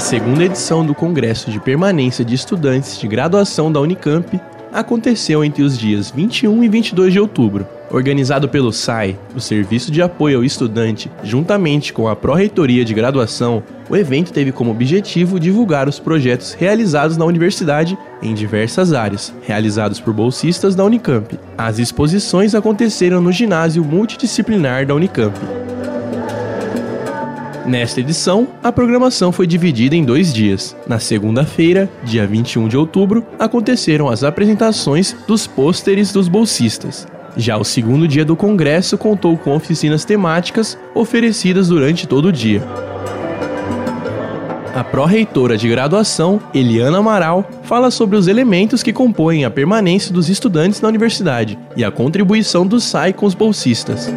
A segunda edição do Congresso de Permanência de Estudantes de Graduação da Unicamp aconteceu entre os dias 21 e 22 de outubro. Organizado pelo SAI, o Serviço de Apoio ao Estudante, juntamente com a Pró-Reitoria de Graduação, o evento teve como objetivo divulgar os projetos realizados na universidade em diversas áreas, realizados por bolsistas da Unicamp. As exposições aconteceram no ginásio multidisciplinar da Unicamp. Nesta edição, a programação foi dividida em dois dias. Na segunda-feira, dia 21 de outubro, aconteceram as apresentações dos pôsteres dos bolsistas. Já o segundo dia do congresso contou com oficinas temáticas oferecidas durante todo o dia. A pró-reitora de graduação, Eliana Amaral, fala sobre os elementos que compõem a permanência dos estudantes na universidade e a contribuição do SAI com os bolsistas.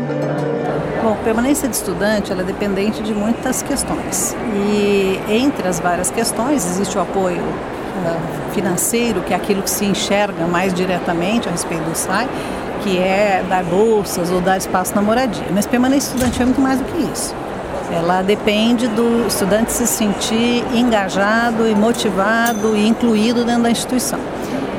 Permanência de estudante é dependente de muitas questões. E entre as várias questões existe o apoio uh, financeiro, que é aquilo que se enxerga mais diretamente a respeito do SAI, que é dar bolsas ou dar espaço na moradia. Mas permanência estudante é muito mais do que isso. Ela depende do estudante se sentir engajado e motivado e incluído dentro da instituição.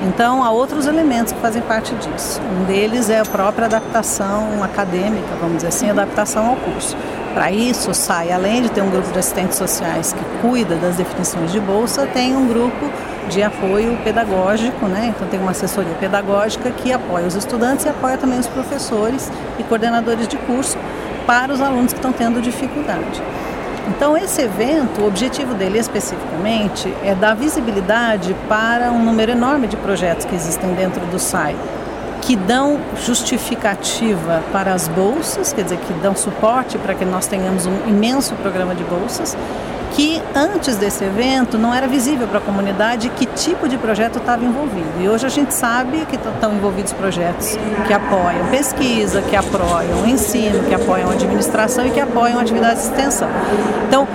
Então, há outros elementos que fazem parte disso. Um deles é a própria adaptação acadêmica, vamos dizer assim, adaptação ao curso. Para isso, sai, além de ter um grupo de assistentes sociais que cuida das definições de bolsa, tem um grupo de apoio pedagógico, né? Então tem uma assessoria pedagógica que apoia os estudantes e apoia também os professores e coordenadores de curso para os alunos que estão tendo dificuldade. Então, esse evento, o objetivo dele especificamente é dar visibilidade para um número enorme de projetos que existem dentro do SAI, que dão justificativa para as bolsas, quer dizer, que dão suporte para que nós tenhamos um imenso programa de bolsas, que antes desse evento não era visível para a comunidade que tipo de projeto estava envolvido. E hoje a gente sabe que estão envolvidos projetos que apoiam pesquisa, que apoiam ensino, que apoiam administração e que apoiam atividades de extensão. Então,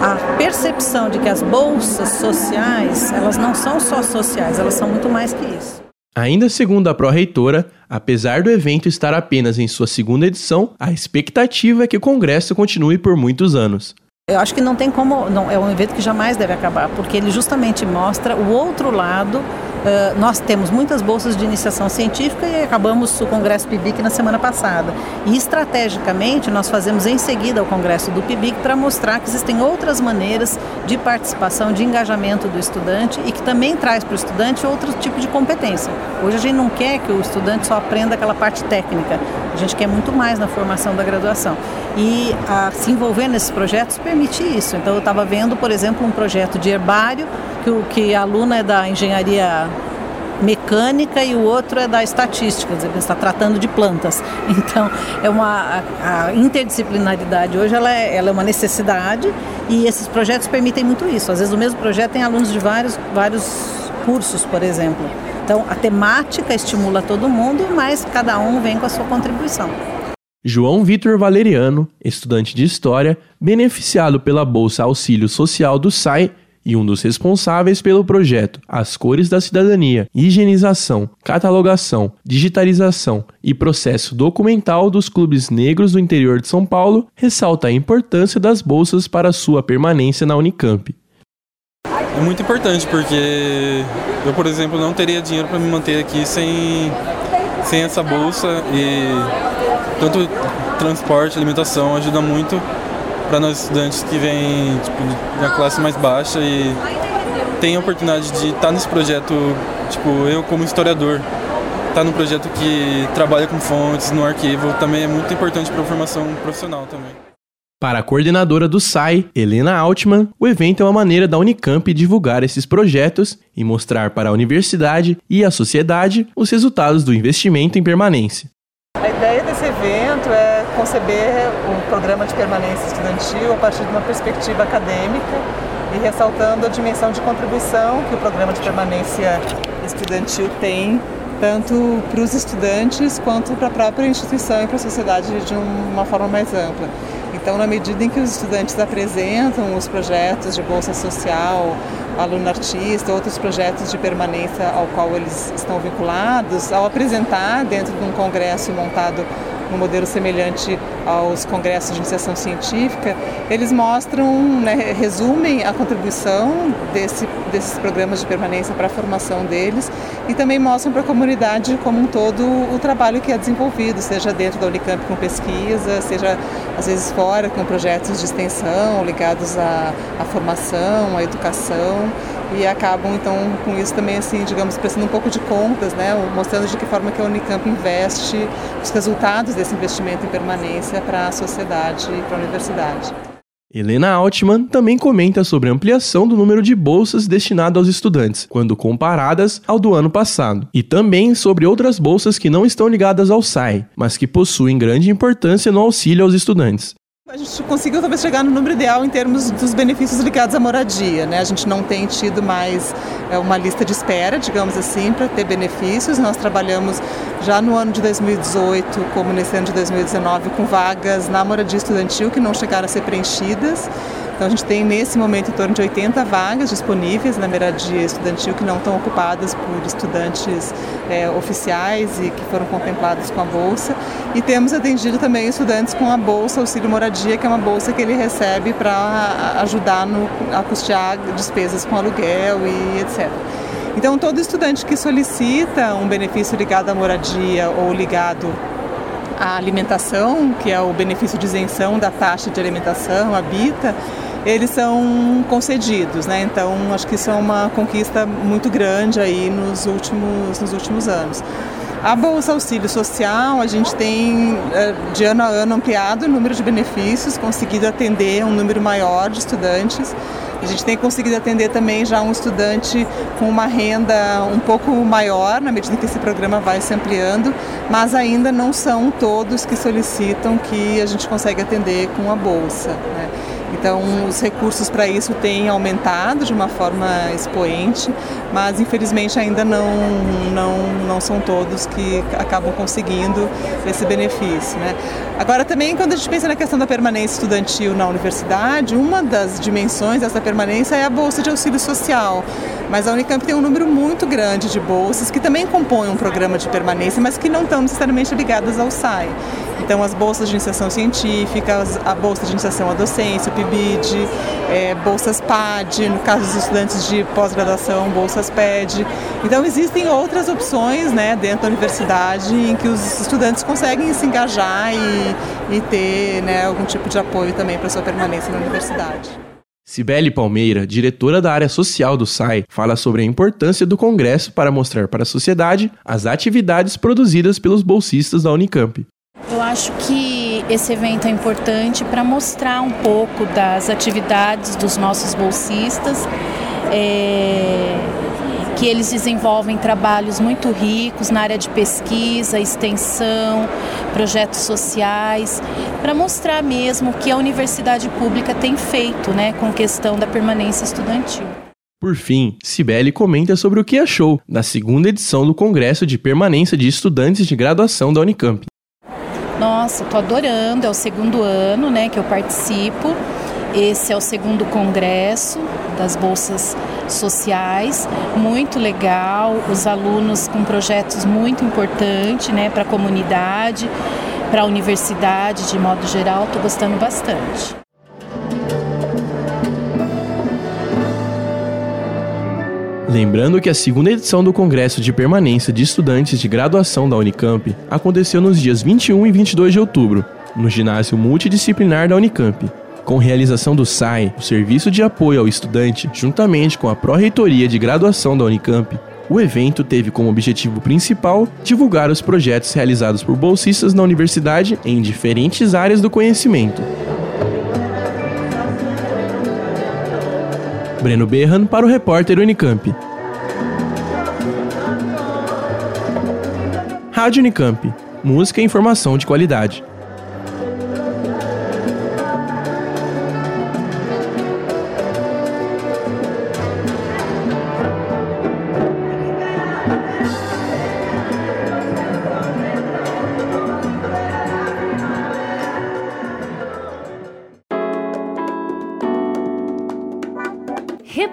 a percepção de que as bolsas sociais, elas não são só sociais, elas são muito mais que isso. Ainda segundo a pró-reitora, apesar do evento estar apenas em sua segunda edição, a expectativa é que o congresso continue por muitos anos. Eu acho que não tem como, não, é um evento que jamais deve acabar, porque ele justamente mostra o outro lado Uh, nós temos muitas bolsas de iniciação científica e acabamos o Congresso PIBIC na semana passada. E estrategicamente nós fazemos em seguida o Congresso do PIBIC para mostrar que existem outras maneiras de participação, de engajamento do estudante e que também traz para o estudante outro tipo de competência. Hoje a gente não quer que o estudante só aprenda aquela parte técnica, gente quer muito mais na formação da graduação. E a, se envolver nesses projetos permite isso. Então eu estava vendo, por exemplo, um projeto de herbário que, o, que a aluna é da engenharia mecânica e o outro é da estatística, quer está tratando de plantas. Então, é uma a, a interdisciplinaridade hoje ela é, ela é, uma necessidade e esses projetos permitem muito isso. Às vezes o mesmo projeto tem alunos de vários vários cursos, por exemplo. Então, a temática estimula todo mundo, mas cada um vem com a sua contribuição. João Vitor Valeriano, estudante de História, beneficiado pela Bolsa Auxílio Social do SAI, e um dos responsáveis pelo projeto As Cores da Cidadania, higienização, catalogação, digitalização e processo documental dos clubes negros do interior de São Paulo, ressalta a importância das bolsas para sua permanência na Unicamp. É muito importante porque eu, por exemplo, não teria dinheiro para me manter aqui sem, sem essa bolsa e tanto transporte, alimentação ajuda muito para nós estudantes que vêm tipo, da classe mais baixa e tem a oportunidade de estar tá nesse projeto, tipo, eu como historiador, estar tá num projeto que trabalha com fontes, no arquivo, também é muito importante para a formação profissional também. Para a coordenadora do SAI, Helena Altman, o evento é uma maneira da Unicamp divulgar esses projetos e mostrar para a universidade e a sociedade os resultados do investimento em permanência. A ideia desse evento é conceber um programa de permanência estudantil a partir de uma perspectiva acadêmica e ressaltando a dimensão de contribuição que o programa de permanência estudantil tem tanto para os estudantes quanto para a própria instituição e para a sociedade de uma forma mais ampla. Então, na medida em que os estudantes apresentam os projetos de bolsa social, aluno artista, outros projetos de permanência ao qual eles estão vinculados, ao apresentar dentro de um congresso montado um modelo semelhante aos congressos de iniciação científica, eles mostram, né, resumem a contribuição desse, desses programas de permanência para a formação deles e também mostram para a comunidade como um todo o trabalho que é desenvolvido, seja dentro da Unicamp com pesquisa, seja às vezes fora com projetos de extensão ligados à, à formação, à educação e acabam então com isso também assim digamos prestando um pouco de contas né mostrando de que forma que a Unicamp investe os resultados desse investimento em permanência para a sociedade e para a universidade Helena Altman também comenta sobre a ampliação do número de bolsas destinadas aos estudantes, quando comparadas ao do ano passado, e também sobre outras bolsas que não estão ligadas ao SAI, mas que possuem grande importância no auxílio aos estudantes. A gente conseguiu talvez chegar no número ideal em termos dos benefícios ligados à moradia. Né? A gente não tem tido mais é, uma lista de espera, digamos assim, para ter benefícios. Nós trabalhamos já no ano de 2018, como nesse ano de 2019, com vagas na moradia estudantil que não chegaram a ser preenchidas. Então a gente tem nesse momento em torno de 80 vagas disponíveis na moradia estudantil que não estão ocupadas por estudantes é, oficiais e que foram contemplados com a bolsa. E temos atendido também estudantes com a bolsa auxílio moradia, que é uma bolsa que ele recebe para ajudar no, a custear despesas com aluguel e etc. Então todo estudante que solicita um benefício ligado à moradia ou ligado à alimentação, que é o benefício de isenção da taxa de alimentação, habita, eles são concedidos, né? Então acho que isso é uma conquista muito grande aí nos últimos, nos últimos anos. A Bolsa Auxílio Social, a gente tem eh, de ano a ano ampliado o número de benefícios, conseguido atender um número maior de estudantes. A gente tem conseguido atender também já um estudante com uma renda um pouco maior, na medida que esse programa vai se ampliando, mas ainda não são todos que solicitam que a gente consegue atender com a bolsa. Né? Então, os recursos para isso têm aumentado de uma forma expoente, mas infelizmente ainda não, não, não são todos que acabam conseguindo esse benefício. Né? Agora, também, quando a gente pensa na questão da permanência estudantil na universidade, uma das dimensões dessa permanência é a bolsa de auxílio social. Mas a Unicamp tem um número muito grande de bolsas que também compõem um programa de permanência, mas que não estão necessariamente ligadas ao SAI. Então, as bolsas de iniciação científica, a bolsa de iniciação à docência, o PIBID, é, bolsas PAD, no caso dos estudantes de pós-graduação, bolsas PED. Então, existem outras opções né, dentro da universidade em que os estudantes conseguem se engajar e, e ter né, algum tipo de apoio também para sua permanência na universidade. Cibele Palmeira, diretora da área social do SAI, fala sobre a importância do congresso para mostrar para a sociedade as atividades produzidas pelos bolsistas da Unicamp. Eu acho que esse evento é importante para mostrar um pouco das atividades dos nossos bolsistas. É que eles desenvolvem trabalhos muito ricos na área de pesquisa, extensão, projetos sociais, para mostrar mesmo o que a universidade pública tem feito né, com questão da permanência estudantil. Por fim, Cibele comenta sobre o que achou da segunda edição do Congresso de Permanência de Estudantes de Graduação da Unicamp. Nossa, estou adorando, é o segundo ano né, que eu participo. Esse é o segundo congresso das bolsas sociais, muito legal, os alunos com projetos muito importantes né, para a comunidade, para a universidade de modo geral, estou gostando bastante. Lembrando que a segunda edição do Congresso de Permanência de Estudantes de Graduação da Unicamp aconteceu nos dias 21 e 22 de outubro, no ginásio multidisciplinar da Unicamp com realização do SAI, o Serviço de Apoio ao Estudante, juntamente com a Pró-Reitoria de Graduação da Unicamp, o evento teve como objetivo principal divulgar os projetos realizados por bolsistas na universidade em diferentes áreas do conhecimento. Breno Berran para o repórter Unicamp. Rádio Unicamp. Música e informação de qualidade.